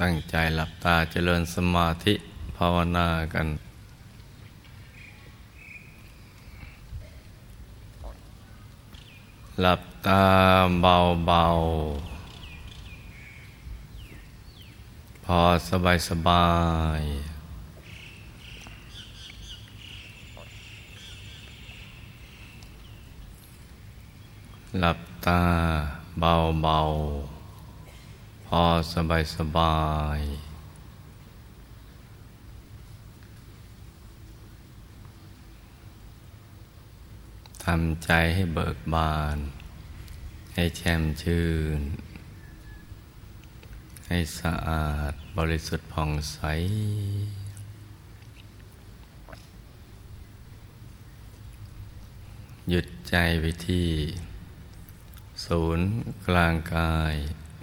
ตั้งใจหลับตาเจริญสมาธิภาวนากัน หลับตาเบาๆ พอสบายสบาย หลับตาเบาๆ พอสบายสบาย ทำใจให้เบิกบาน ให้แช่มชื่น ให้สะอาดบริสุทธิ์ผ่องใส หยุดใจไปที่ ศูนย์กลางกาย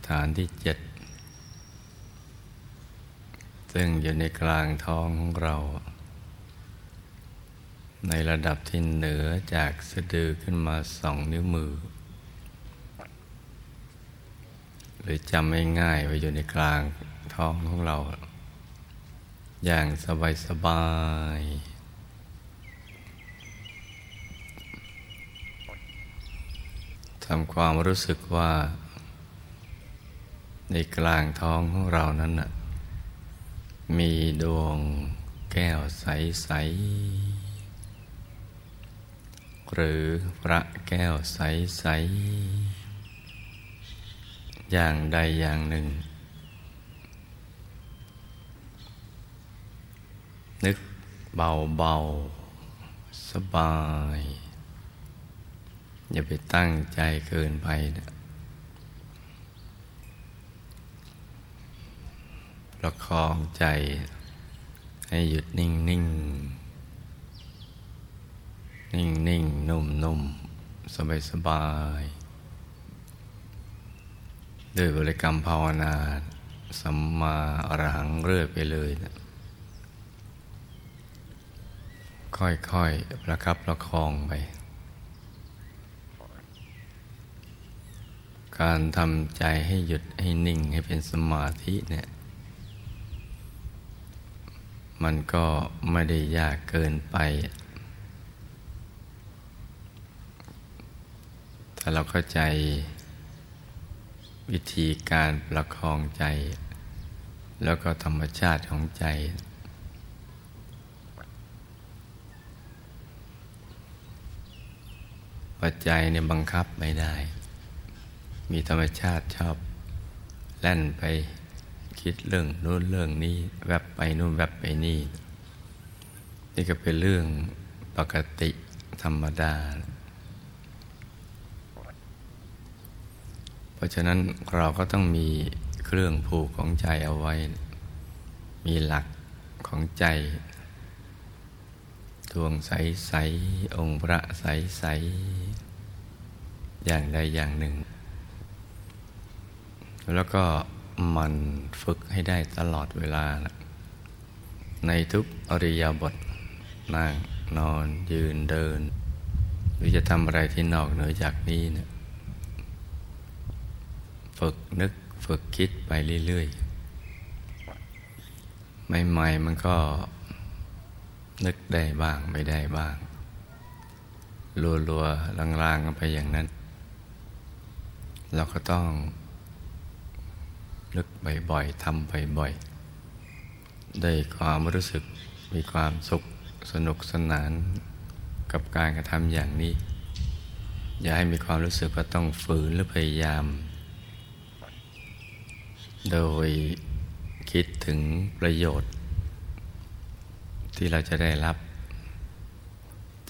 ฐานที่เจ็ดซึ่งอยู่ในกลางท้องของเรา ในระดับที่เหนือจากสะดือขึ้นมาสองนิ้วมือ หรือจำง่ายๆไว้อยู่ในกลางท้องของเรา อย่างสบายๆทำความรู้สึกว่า ในกลางท้องของเรานั้นนะมีดวงแก้วใส ๆ หรือพระแก้วใส ๆ อย่างใดอย่างหนึ่ง นึกเบา ๆ สบาย อย่าไปตั้งใจเกินไปนะ ประคองใจ ให้หยุดนิ่งนิ่งนิ่งนิ่งนุ่มนุ่มสบายสบายด้วยบริกรรมภาวนาสัมมาอรหังเรื่อยไปเลยนะค่อยๆประคับประคองไป การทำใจให้หยุดให้นิ่งให้เป็นสมาธิเนี่ย มันก็ไม่ได้ยากเกินไป ถ้าเราเข้าใจวิธีการประคองใจ แล้วก็ธรรมชาติของใจ ปัจจัยเนี่ยบังคับไม่ได้ มีธรรมชาติชอบแล่นไป คิดเรื่องนู้นเรื่องนี้แวบไปนู่นแวบไปนี่ นี่ก็เป็นเรื่องปกติธรรมดา เพราะฉะนั้นเราก็ต้องมีเครื่องผูกของใจเอาไว้ มีหลักของใจดวงใสๆองค์พระใสๆอย่างใดอย่างหนึ่ง แล้วก็ มันฝึกให้ได้ตลอดเวลา ในทุกอริยบทนั่งนอนยืนเดิน หรือจะทำอะไรที่นอกเหนือจากนี้เนะี่ยฝึกนึกฝึกคิดไปเรื่อยๆ ใหม่ๆ มันก็นึกได้บ้างไม่ได้บ้างลัวๆลางๆกันไปอย่างนั้น เราก็ต้อง ลึกบ่อยๆทำบ่อยๆได้ความรู้สึกมีความสุขสนุกสนานกับการกระทำอย่างนี้ อย่าให้มีความรู้สึกว่าต้องฝืนหรือพยายาม โดยคิดถึงประโยชน์ ที่เราจะได้รับ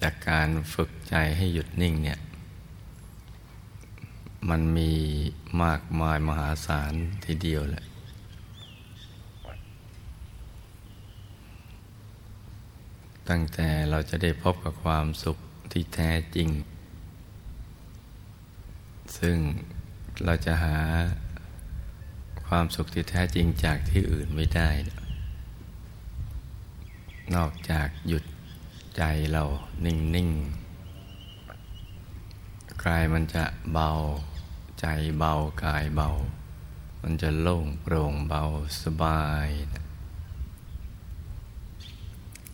จากการฝึกใจให้หยุดนิ่งเนี่ย มันมีมากมายมหาศาลทีเดียวแหละ ตั้งแต่เราจะได้พบกับความสุขที่แท้จริง ซึ่งเราจะหาความสุขที่แท้จริงจากที่อื่นไม่ได้ นอกจากหยุดใจเรานิ่ง ๆ กายมันจะเบา ใจเบากายเบา มันจะโล่งโปร่งเบาสบาย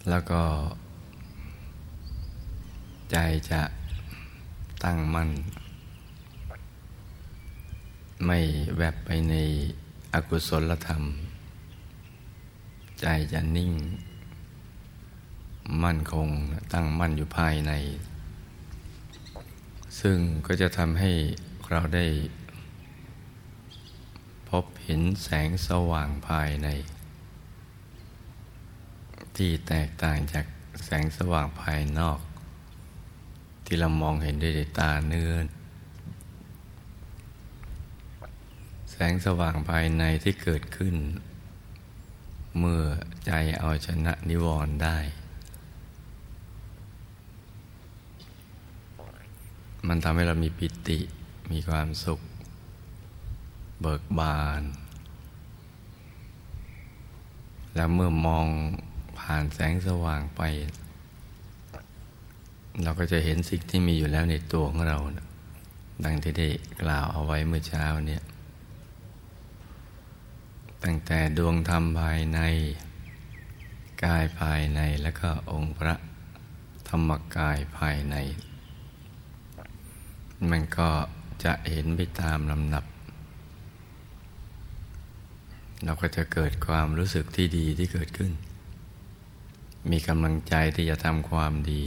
แล้วก็ ใจจะตั้งมั่น ไม่แวบไปในอกุศลธรรม ใจจะนิ่ง มั่นคงตั้งมั่นอยู่ภายใน ซึ่งก็จะทำให้ เราได้ พบเห็นแสงสว่างภายใน ที่แตกต่างจากแสงสว่างภายนอก ที่เรามองเห็นด้วยตาเนื้อแสงสว่างภายในที่เกิดขึ้น เมื่อใจเอาชนะนิวรณ์ได้ มันทำให้เรามีปิติ มีความสุข เบิกบาน แล้วเมื่อมองผ่านแสงสว่างไป เราก็จะเห็นสิ่งที่มีอยู่แล้วในตัวของเราดังที่ได้กล่าวเอาไว้เมื่อเช้าเนี่ยตั้งแต่ดวงธรรมภายใน กายภายในแล้วก็องค์พระธรรมกายภายใน มันก็ จะเห็นไปตามลำดับ เราก็จะเกิดความรู้สึกที่ดีที่เกิดขึ้น มีกำลังใจที่จะทำความดี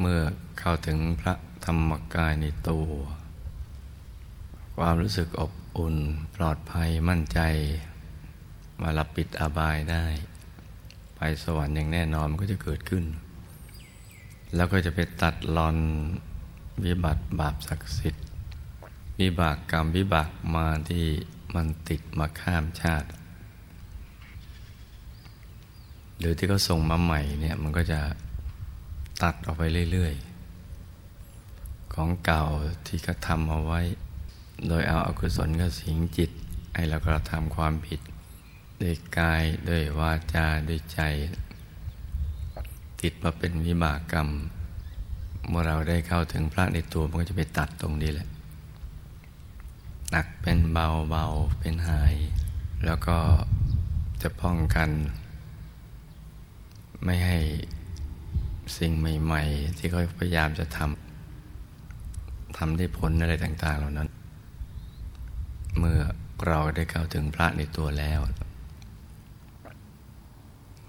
เมื่อเข้าถึงพระธรรมกายในตัว ความรู้สึกอบอุ่นปลอดภัยมั่นใจมาลับปิดอบายได้ ไปสวรรค์อย่างแน่นอนมันก็จะเกิดขึ้น แล้วก็จะไปตัดลอนวิบัติบาปศักดิ์สิทธิ์ วิบากกรรมวิบากมาที่มันติดมาข้ามชาติ หรือที่เขาส่งมาใหม่เนี่ยมันก็จะตัดออกไปเรื่อยๆ ของเก่าที่เขาทำเอาไว้ โดยเอาอากุศลก็สิงจิตให้เรากระทำความผิดด้วยกายด้วยวาจาด้วยใจ ติดมาเป็นวิบากกรรม เมื่อเราได้เข้าถึงพระในตัวมันก็จะไปตัดตรงนี้แหละหนักเป็นเบาเบาเป็นหาย แล้วก็จะป้องกัน ไม่ให้สิ่งใหม่ ๆ ที่เขาพยายามจะทำทำได้ผลอะไรต่าง ๆ เหล่านั้น เมื่อเราได้เข้าถึงพระในตัวแล้ว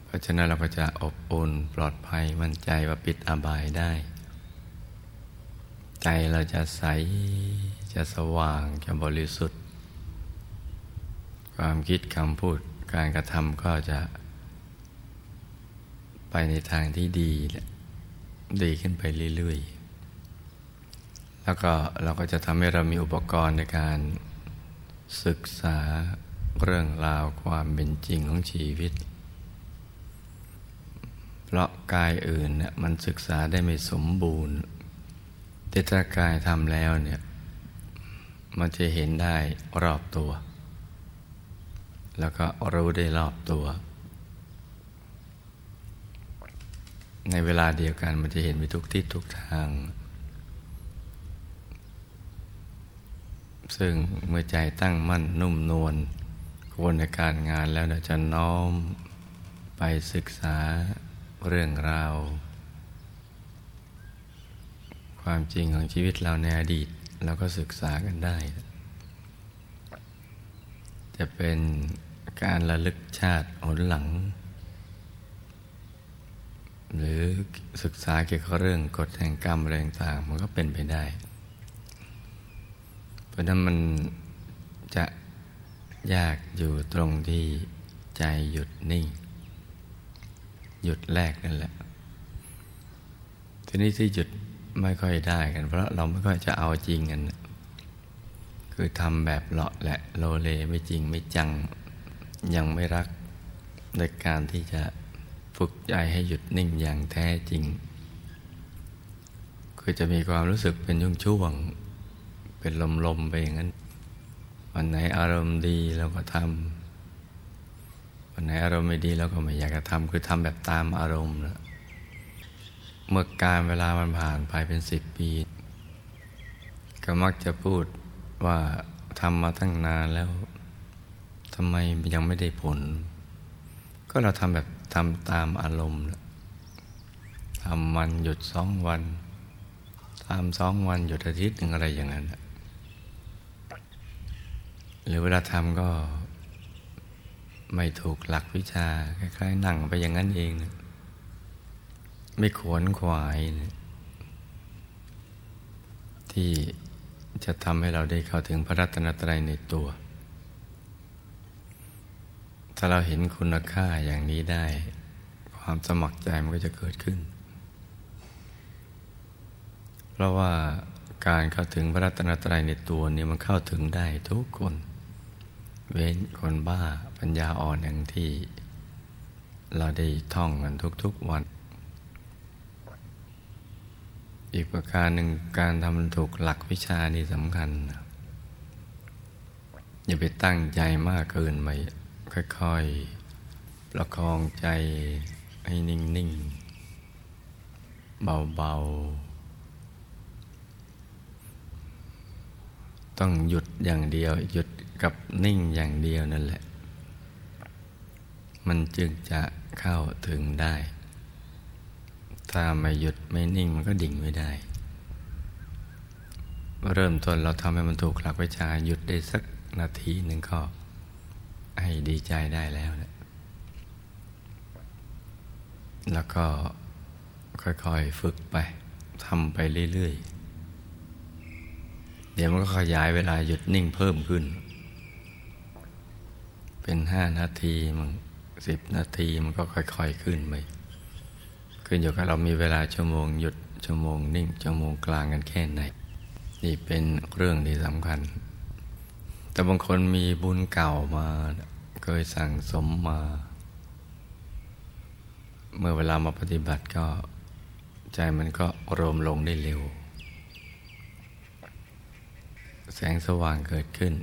เพราะฉะนั้นเราก็จะอบอุ่นปลอดภัยมั่นใจว่าปิดอบายได้ ใจเราจะใสจะสว่างจะบริสุทธิ์ ความคิดคำพูดการกระทำก็จะ ไปในทางที่ดีดีขึ้นไปเรื่อยๆ แล้วก็เราก็จะทำให้เรามีอุปกรณ์ในการศึกษาเรื่องราวความเป็นจริงของชีวิต เพราะกายอื่นเนี่ยมันศึกษาได้ไม่สมบูรณ์ แต่ถ้ากายทำแล้วเนี่ยมันจะเห็นได้รอบตัว แล้วก็รู้ได้รอบตัว ในเวลาเดียวกันมันจะเห็นไปทุกทิศทุกทาง ซึ่งเมื่อใจตั้งมั่นนุ่มนวลควรในการงานแล้วจะน้อมไปศึกษา เรื่องราว ความจริงของชีวิตเราในอดีตเราก็ศึกษากันได้ จะเป็นการระลึกชาติหนหลัง หรือศึกษาเกี่ยวกับเรื่องกฎแห่งกรรมอะไรต่างมันก็เป็นไปได้ เพราะนั้นมันจะยากอยู่ตรงที่ใจหยุดนิ่ง หยุดแรกนั่นแหละ ทีนี้ที่หยุดไม่ค่อยได้กัน เพราะเราไม่ค่อยจะเอาจริงกัน คือทำแบบเลาะแหละโลเลไม่จริงไม่จัง ยังไม่รักในการที่จะฝึกใจให้หยุดนิ่งอย่างแท้จริง คือจะมีความรู้สึกเป็นช่วงช่วง เป็นลมๆไปอย่างนั้น วันไหนอารมณ์ดีเราก็ทำ วันไหนอารมณ์ไม่ดีเราก็ไม่อยากจะทำคือทำแบบตามอารมณ์นะเมื่อการเวลามันผ่านไปเป็นสิบปี ก็มักจะพูดว่าทำมาตั้งนานแล้วทำไมยังไม่ได้ผล ก็เราทำแบบทำตามอารมณ์ทำวันหยุดสองวันทำสองวันหยุดอาทิตย์หนึ่งอะไรอย่างนั้น หรือเวลาทำก็ ไม่ถูกหลักวิชา คล้ายๆนั่งไปอย่างนั้นเอง ไม่ขวนขวาย ที่จะทำให้เราได้เข้าถึงพระรัตนตรัยในตัว ถ้าเราเห็นคุณค่าอย่างนี้ได้ ความสมัครใจมันก็จะเกิดขึ้น เพราะว่าการเข้าถึงพระรัตนตรัยในตัวนี้มันเข้าถึงได้ทุกคน เว้นคนบ้าปัญญาอ่อนอย่างที่ เราได้ท่องกันทุกๆวัน อีกประการหนึ่งการทำถูกหลักวิชานี่สำคัญ อย่าไปตั้งใจมากเกินไปค่อยๆ ประคองใจให้นิ่งๆ เบาๆ ต้องหยุดอย่างเดียวหยุด กับนิ่งอย่างเดียวนั่นแหละ มันจึงจะเข้าถึงได้ ถ้าไม่หยุดไม่นิ่งมันก็ดิ่งไม่ได้ เริ่มต้นเราทำให้มันถูกหลักวิชาหยุดได้สักนาทีหนึ่งก็ให้ดีใจได้แล้วนะแล้วก็ค่อยๆฝึกไปทำไปเรื่อยๆ เดี๋ยวมันก็ขยายเวลาหยุดนิ่งเพิ่มขึ้น เป็นห้านาทีมันสิบนาทีมันก็ค่อย ๆขึ้นไปขึ้นอยู่กับเรามีเวลาชั่วโมงหยุดชั่วโมงนิ่งชั่วโมงกลางกันแค่ไหน นี่เป็นเรื่องที่สำคัญ แต่บางคนมีบุญเก่ามา เคยสั่งสมมา เมื่อเวลามาปฏิบัติก็ใจมันก็รวมลงได้เร็ว แสงสว่างเกิดขึ้น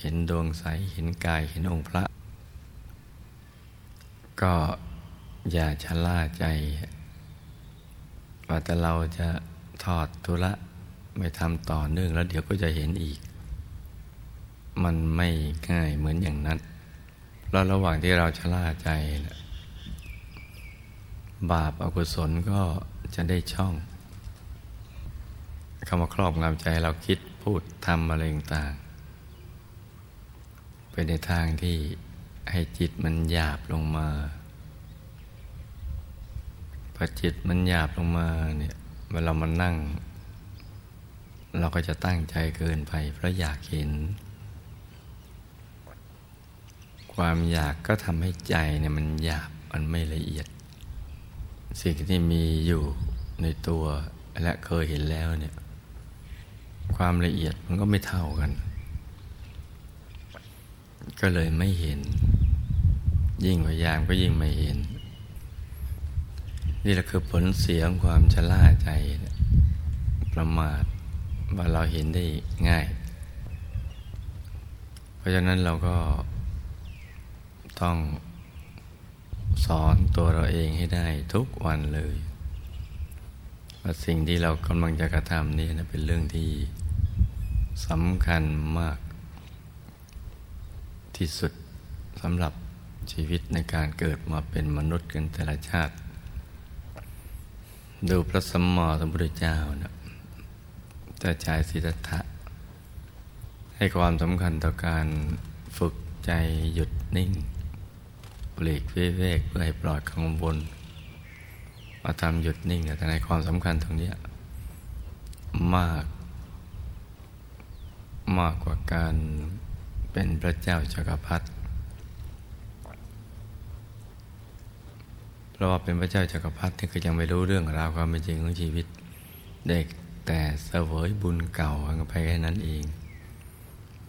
เห็นดวงใส เห็นกาย เห็นองค์พระ ก็อย่าชะล่าใจ ว่าแต่เราจะทอดทุระไม่ทำต่อเนื่องแล้วเดี๋ยวก็จะเห็นอีก มันไม่ง่ายเหมือนอย่างนั้นเพราระหว่างที่เราชะล่าใจ บาปอกุศลก็จะได้ช่องคำว่าครอบงำใจเราคิดพูดทำอะไรต่าง ไปในทางที่ให้จิตมันหยาบลงมาพอจิตมันหยาบลงมาเนี่ยเวลามันนั่ง เราก็จะตั้งใจเกินไปเพราะอยากเห็น ความอยากก็ทำให้ใจเนี่ยมันหยาบมันไม่ละเอียด สิ่งที่มีอยู่ในตัวและเคยเห็นแล้วเนี่ย ความละเอียดมันก็ไม่เท่ากัน ก็เลยไม่เห็น ยิ่งพยายามก็ยิ่งไม่เห็น นี่แหละคือผลเสียงความชะล่าใจ ประมาทว่าเราเห็นได้ง่าย เพราะฉะนั้นเราก็ต้องสอนตัวเราเองให้ได้ทุกวันเลยว่าสิ่งที่เรากำลังจะกระทำนี่นะเป็นเรื่องที่สำคัญมาก ที่สุดสำหรับชีวิตในการเกิดมาเป็นมนุษย์กันแต่ละชาติ ดูพระสัมมาสัมพุทธเจ้านะแต่ใจสิทธัตถะให้ความสำคัญต่อการฝึกใจหยุดนิ่งเปลีกวิเวกเพื่อให้ปลอดกังวลมาทำหยุดนิ่งแต่ในความสำคัญตรงนี้มาก มากกว่าการ เป็นพระเจ้าจักรพรรดิเพราะว่าเป็นพระเจ้าจักรพรรดิที่ก็ยังไม่รู้เรื่องราวความเป็นจริงของชีวิต เด็กแต่เสวยบุญเก่าไปแค่นั้นเอง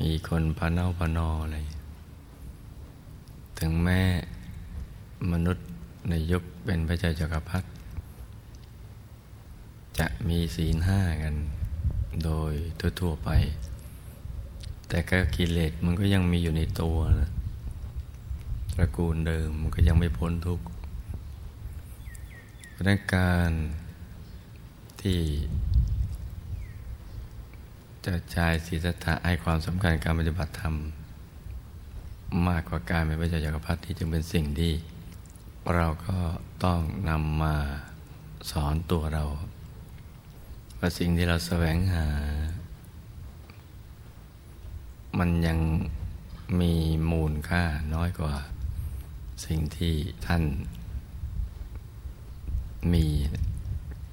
มีคนพาเนาพานออะไรถึงแม้มนุษย์ในยุคเป็นพระเจ้าจักรพรรดิจะมีศีลห้ากัน โดยทั่วๆไป แต่ก็กิเลสมันก็ยังมีอยู่ในตัวนะตระกูลเดิมมันก็ยังไม่พ้นทุกข์เพราะนั้นการที่จะชายศีรษะให้ความสำคัญการปฏิบัติธรรม มากกว่าการเป็นพระเจ้าจักรพรรดิที่จึงเป็นสิ่งที่เราก็ต้องนำมาสอนตัวเรา ว่าสิ่งที่เราแสวงหา มันยังมีมูลค่าน้อยกว่า สิ่งที่ท่านมี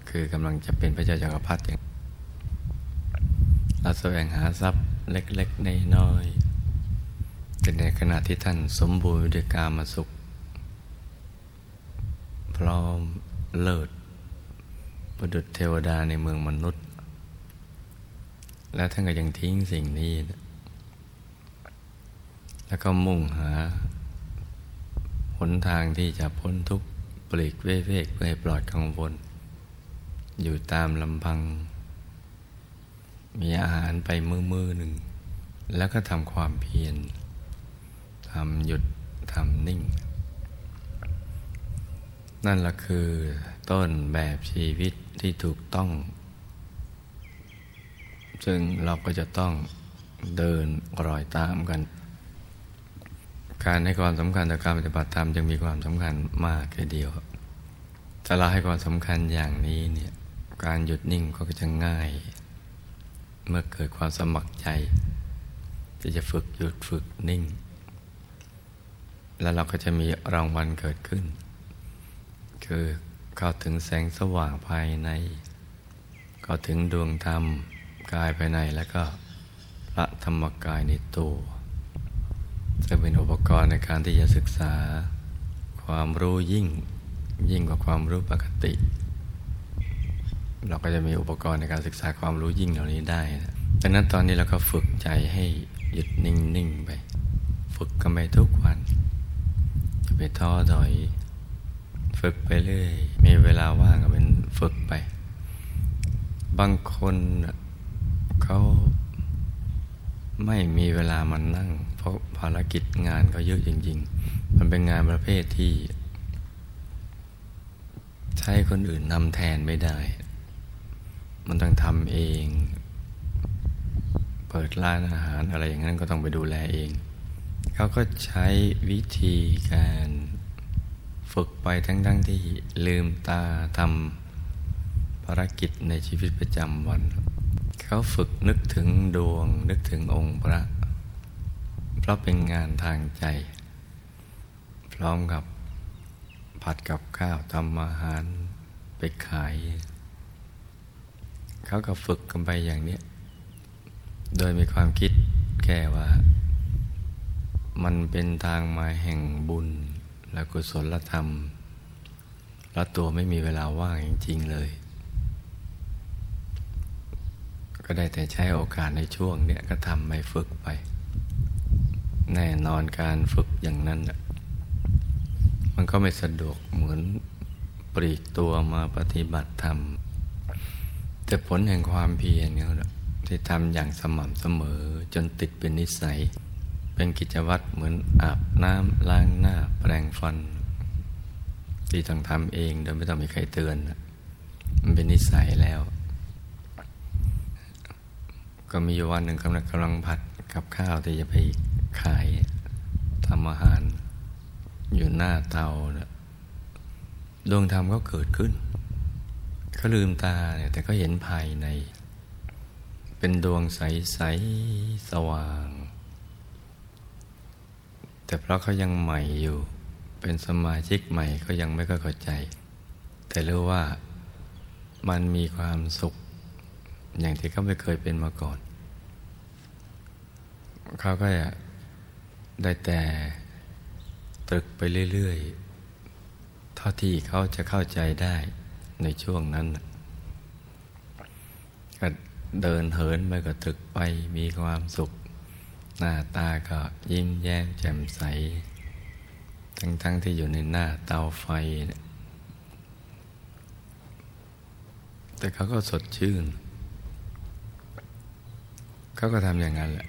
คือกำลังจะเป็นพระเจ้าจักรพรรดิอย่างเราแสวงหาทรัพย์เล็กๆในน้อยแต่ในขณะที่ท่านสมบูรณ์ด้วยกามาสุข พร้อมเลิศประดุจเทวดาในเมืองมนุษย์ แล้วท่านก็ยังทิ้งสิ่งนี้ แล้วก็มุ่งหา หนทางที่จะพ้นทุกข์ปลีกเวเวกเพื่อให้ปลอดกังวล อยู่ตามลำพัง มีอาหารไปมือมือหนึ่ง แล้วก็ทำความเพียรทำหยุดทำนิ่ง นั่นแหละคือต้นแบบชีวิตที่ถูกต้อง ซึ่งเราก็จะต้องเดินรอยตามกัน การให้ความสำคัญต่อการปฏิบัติธรรมจึงมีความสำคัญมากแค่เดียวถ้าเราให้ความสำคัญอย่างนี้เนี่ยการหยุดนิ่งก็จะง่าย เมื่อเกิดความสมัครใจที่จะฝึกหยุดฝึกนิ่ง แล้วเราก็จะมีรางวัลเกิดขึ้น คือเข้าถึงแสงสว่างภายใน เข้าถึงดวงธรรมกายภายในแล้วก็พระธรรมกายในตัว จะเป็นอุปกรณ์ในการที่จะศึกษา ความรู้ยิ่งยิ่งกว่าความรู้ปกติ เราก็จะมีอุปกรณ์ในการศึกษาความรู้ยิ่งเหล่านี้ได้ดังนั้นตอนนี้เราก็ฝึกใจให้หยุดนิ่งๆไป ฝึกกันไปทุกวันจะไปท้อถอย ฝึกไปเรื่อย มีเวลาว่างก็เป็นฝึกไป บางคนเขาไม่มีเวลามานั่ง เพราะ ภารกิจงานเขาเยอะจริง ๆ มันเป็นงานประเภทที่ ใช้คนอื่นนำแทนไม่ได้ มันต้องทำเอง เปิดร้านอาหารอะไรอย่างนั้นก็ต้องไปดูแลเอง เขาก็ใช้วิธีการฝึกไปทั้งๆทที่ลืมตาทำภารกิจในชีวิตประจำวัน เขาฝึกนึกถึงดวงนึกถึงองค์พระ เพราะเป็นงานทางใจ พร้อมกับผัดกับข้าวทำอาหารไปขาย เขาก็ฝึกกันไปอย่างนี้ โดยมีความคิดแค่ว่า มันเป็นทางมาแห่งบุญและกุศลธรรม แล้วตัวไม่มีเวลาว่างจริงๆเลย ก็ได้แต่ใช้โอกาสในช่วงเนี้ยก็ทำไปฝึกไป แน่นอนการฝึกอย่างนั้น มันก็ไม่สะดวกเหมือนปลีกตัวมาปฏิบัติธรรม แต่ผลแห่งความเพียรเนี่ยที่ทำอย่างสม่ำเสมอจนติดเป็นนิสัย เป็นกิจวัตรเหมือนอาบน้ำล้างหน้าแปรงฟัน ที่ต้องทำเองโดยไม่ต้องมีใครเตือน มันเป็นนิสัยแล้ว ก็มีวันหนึ่งกำลังกำลังผัดกับข้าวที่จะไป ขายทำอาหาร อยู่หน้าเตาดวงธรรมก็เกิดขึ้น เขาลืมตาเนี่ยแต่ก็เห็นภายใน เป็นดวงใสๆสสว่าง แต่เพราะเขายังใหม่อยู่ เป็นสมาชิกใหม่เขายังไม่เข้าใจ แต่รู้ว่ามันมีความสุข อย่างที่เขาไม่เคยเป็นมาก่อน เขาก็ ได้แต่ตรึกไปเรื่อย ๆ เท่าที่เขาจะเข้าใจได้ในช่วงนั้นก็เดินเหินไปก็ตรึกไปมีความสุข หน้าตาก็ยิ้มแย้มแจ่มใส ทั้งๆทที่อยู่ในหน้าเตาไฟ แต่เขาก็สดชื่น เขาก็ทำอย่างนั้นแหละ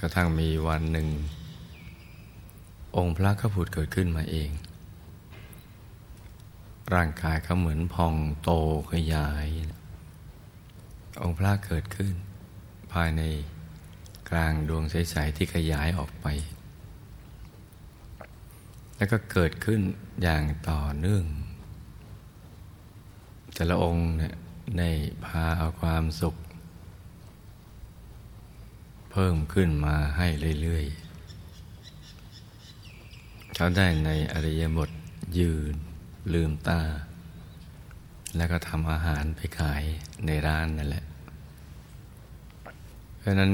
กระทั่งมีวันหนึ่ง องค์พระก็ผุดเกิดขึ้นมาเอง ร่างกายเขาเหมือนพองโตขยาย องค์พระเกิดขึ้น ภายในกลางดวงใสๆที่ขยายออกไป แล้วก็เกิดขึ้นอย่างต่อเนื่อง แต่ละองค์เนี่ยในพาเอาความสุข เพิ่มขึ้นมาให้เรื่อยๆ เขาได้ในอริยบทยืน ลืมตา แล้วก็ทำอาหารไปขายในร้านนั่นแหละ เพราะนั้น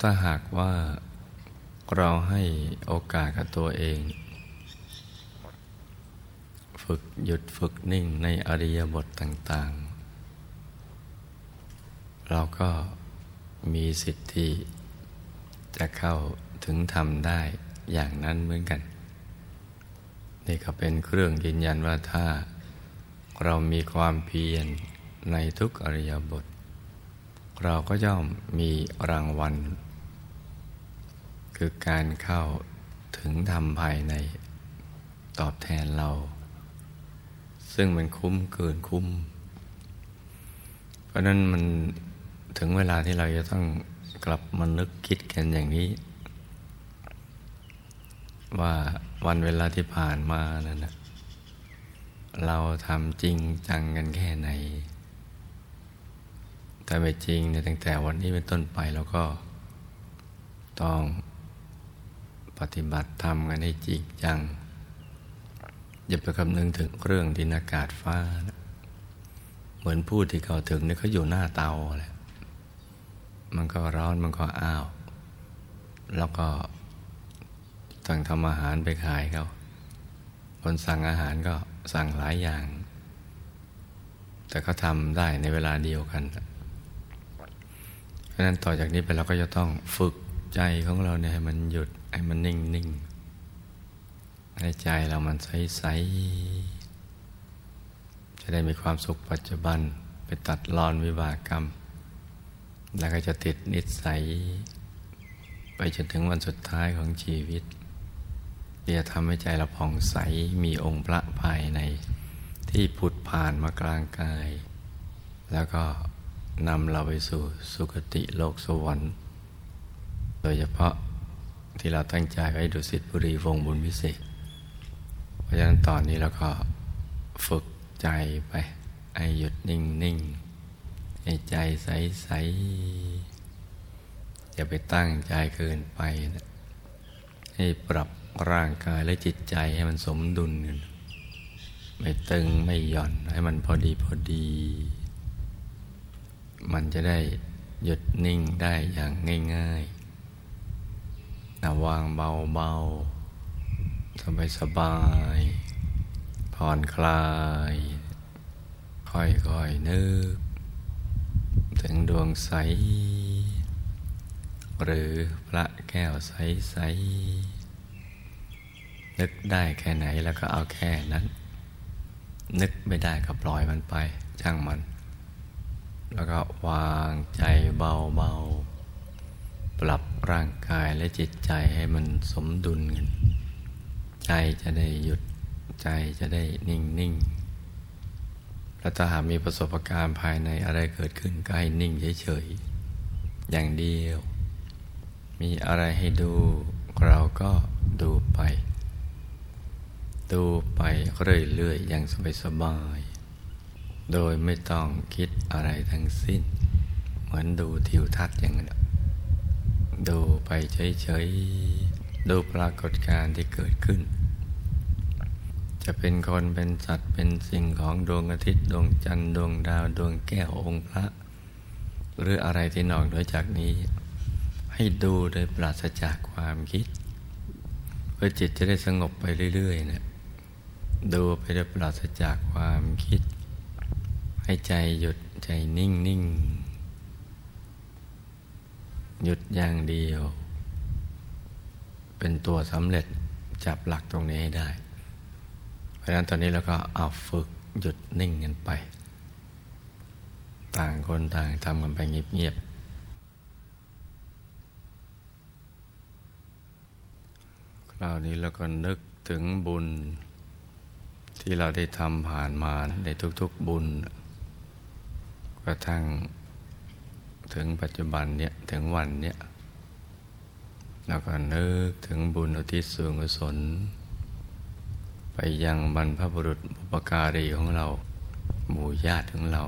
ถ้าหากว่าเราให้โอกาสกับตัวเอง ฝึกหยุดฝึกนิ่งในอริยบทต่าง ๆ เราก็มีสิทธิจะเข้าถึงทำได้ อย่างนั้นเหมือนกัน นี่ก็เป็นเครื่องยืนยันว่าถ้าเรามีความเพียรในทุกอริยบท เราก็ย่อมมีรางวัล คือการเข้าถึงธรรมภายในตอบแทนเรา ซึ่งมันคุ้มเกินคุ้ม เพราะนั้นมันถึงเวลาที่เราจะต้องกลับมานึกคิดกันอย่างนี้ ว่าวันเวลาที่ผ่านมานั่นนะเราทำจริงจังกันแค่ไหน แต่ไม่จริงเนี่ยตั้งแต่วันนี้เป็นต้นไปเราก็ต้องปฏิบัติธรรมกันให้จริงจัง อย่าไปคำนึงถึงเรื่องดินอากาศฟ้านะเหมือนผู้ที่เขาถึงเนี่ยเขาอยู่หน้าเตาแหละมันก็ร้อนมันก็อ้าว แล้วก็ สั่งทำอาหารไปขายเขาคนสั่งอาหารก็สั่งหลายอย่าง แต่เขาทำได้ในเวลาเดียวกัน เพราะนั้นต่อจากนี้ไปเราก็จะต้องฝึกใจของเราเนี่ยให้มันหยุดให้มันนิ่งนิ่งให้ใจเรามันใสใสจะได้มีความสุขปัจจุบันไปตัดรอนวิบากกรรม แล้วก็จะติดนิสัย ไปจนถึงวันสุดท้ายของชีวิต ที่จะทำให้ใจเราผ่องใสมีองค์พระภายในที่ผุดผ่านมากลางกาย แล้วก็นำเราไปสู่สุคติโลกสวรรค์ โดยเฉพาะที่เราตั้งใจไว้ดุสิตบุรีวงบุญวิเศษ เพราะฉะนั้นตอนนี้เราก็ฝึกใจไปให้หยุดนิ่งนิ่งให้ใจใสใสอย่าไปตั้งใจเกินไปนะให้ปรับ ร่างกายและจิตใจให้มันสมดุลกันไม่ตึงไม่หย่อนให้มันพอดีพอดี มันจะได้หยุดนิ่งได้อย่างง่ายๆนะวางเบาๆสบายสบายผ่อนคลาย ค่อยๆนึก ถึงดวงใส หรือพระแก้วใสๆ นึกได้แค่ไหนแล้วก็เอาแค่นั้น นึกไม่ได้ก็ปล่อยมันไปช่างมัน แล้วก็วางใจเบาๆ ปรับร่างกายและจิตใจให้มันสมดุลกัน ใจจะได้หยุดใจจะได้นิ่งนิ่งแล้วถ้าหากมีประสบการณ์ภายในอะไรเกิดขึ้นก็ให้นิ่งเฉยๆ อย่างเดียว มีอะไรให้ดูเราก็ดูไป ดูไปเรื่อยๆอย่างสบายๆโดยไม่ต้องคิดอะไรทั้งสิ้น เหมือนดูทิวทัศน์อย่างนั้นดูไปเฉยๆ ดูปรากฏการณ์ที่เกิดขึ้น จะเป็นคนเป็นสัตว์เป็นสิ่งของดวงอาทิตย์ดวงจันทร์ดวงดาวดวงแก้วองค์พระ หรืออะไรที่นอกเหนือจากนี้ ให้ดูโดยปราศจากความคิด เพื่อจิตจะได้สงบไปเรื่อยๆนะ ดูไปโดยปราศจากความคิด ให้ใจหยุดใจนิ่งนิ่งหยุดอย่างเดียว เป็นตัวสำเร็จจับหลักตรงนี้ให้ได้ เพราะฉะนั้นตอนนี้เราก็เอาฝึกหยุดนิ่งกันไป ต่างคนต่างทำกันไปเงียบๆคราวนี้เราก็นึกถึงบุญ ที่เราได้ทำผ่านมาในทุก ๆบุญ กระทั่งถึงปัจจุบันเนี่ยถึงวันเนี่ยแล้วก็นึกถึงบุญอุทิศส่วนกุศล ไปยังบรรพบุรุษบุปการีของเราหมู่ญาติของเรา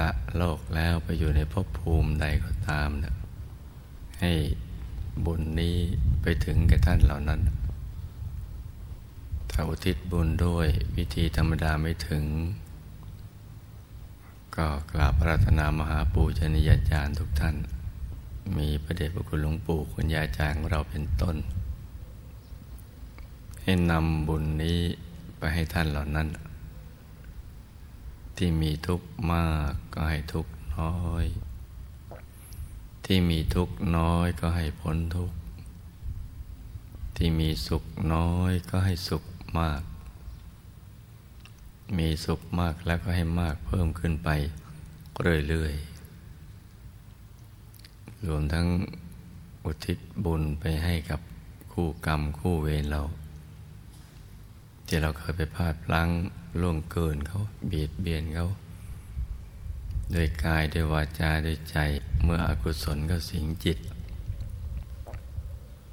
ละโลกแล้วไปอยู่ในภพภูมิใดก็ตามนะให้บุญนี้ไปถึงแก่ท่านเหล่านั้น ถ้าอุทิศบุญด้วยวิธีธรรมดาไม่ถึง ก็กราบพระรัตนามหาปูชนียาจารย์ทุกท่าน มีพระเดชพระคุณหลวงปู่คุณยายจารย์ของเราเป็นต้น ให้นำบุญนี้ไปให้ท่านเหล่านั้น ที่มีทุกข์มากก็ให้ทุกข์น้อย ที่มีทุกข์น้อยก็ให้พ้นทุกข์ที่มีสุขน้อยก็ให้สุข มาก มีสุขมากแล้วก็ให้มากเพิ่มขึ้นไปเรื่อยๆ รวมทั้งอุทิศบุญไปให้กับคู่กรรมคู่เวรเรา ที่เราเคยไปพลาดพลั้งล่วงเกินเขาเบียดเบียนเขาโดยกายด้วยวาจาด้วยใจเมื่ออกุศลก็สิงจิต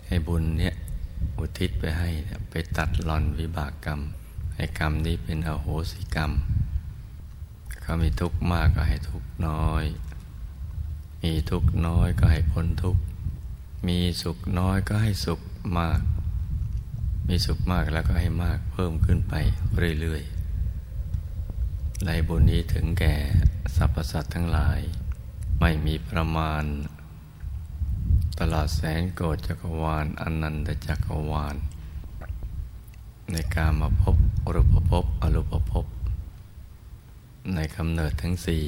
ให้บุญเนี่ย อุทิศไปให้ไปตัดหล่อนวิบากกรรม ให้กรรมนี้เป็นอโหสิกรรม เขามีทุกข์มากก็ให้ทุกข์น้อย มีทุกข์น้อยก็ให้พ้นทุกข์มีสุขน้อยก็ให้สุขมาก มีสุขมากแล้วก็ให้มากเพิ่มขึ้นไปเรื่อยๆในบุญนี้ถึงแก่สรรพสัตว์ทั้งหลาย ไม่มีประมาณ ตลอดแสนโกฏจักรวาลอนันตจักรวาล ในการมาพบอรูปภพอรูปภพในกำเนิดทั้งสี่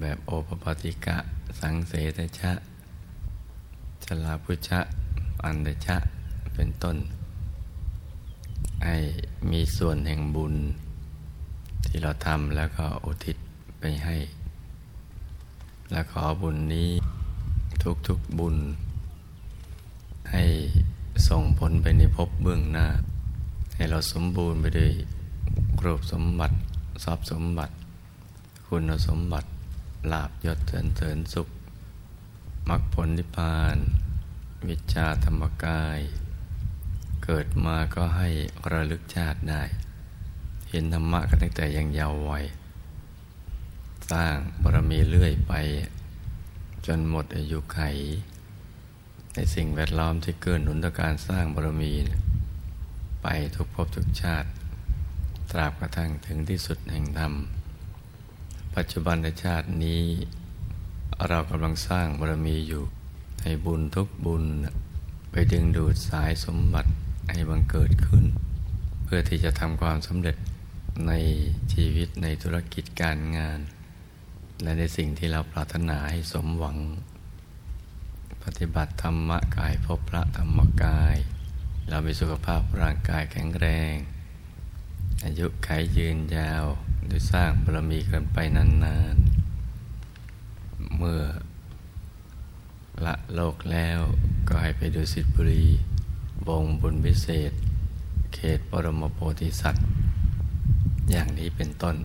แบบโอปปาติกะ สังเสตชะชลาพุชะ อันเดชะ เป็นต้น ไอมีส่วนแห่งบุญ ที่เราทำแล้วก็อุทิศไปให้ และขอบุญนี้ ทุกๆบุญ ให้ส่งผลไปในภพเบื้องหน้า ให้เราสมบูรณ์ไปด้วยรูปสมบัติทรัพย์สมบัติ คุณสมบัติลาบยศเถินเถินสุขมรรคผลนิพพาน วิชาธรรมกาย เกิดมาก็ให้ระลึกชาติได้ เห็นธรรมะกันตั้งแต่ยังเยาว์วัย สร้างบารมีเรื่อยไป จนหมดอายุไข ในสิ่งแวดล้อมที่เกินหนุนต่อการสร้างบารมี ไปทุกภพทุกชาติ ตราบกระทั่งถึงที่สุดแห่งธรรม ปัจจุบันชาตินี้ เรากำลังสร้างบารมีอยู่ ให้บุญทุกบุญ ไปดึงดูดสายสมบัติให้บังเกิดขึ้น เพื่อที่จะทำความสำเร็จในชีวิตในธุรกิจการงาน และในสิ่งที่เราปรารถนาให้สมหวัง ปฏิบัติธรรมกายพบพระธรรมกาย เรามีสุขภาพร่างกายแข็งแรง อายุขัยยืนยาวโดยสร้างบารมีกันไปนานๆ เมื่อละโลกแล้วก็ให้ไปดูสิทธิบุรีบงบุญพิเศษ เขตปรมโพธิสัตว์ อย่างนี้เป็นต้น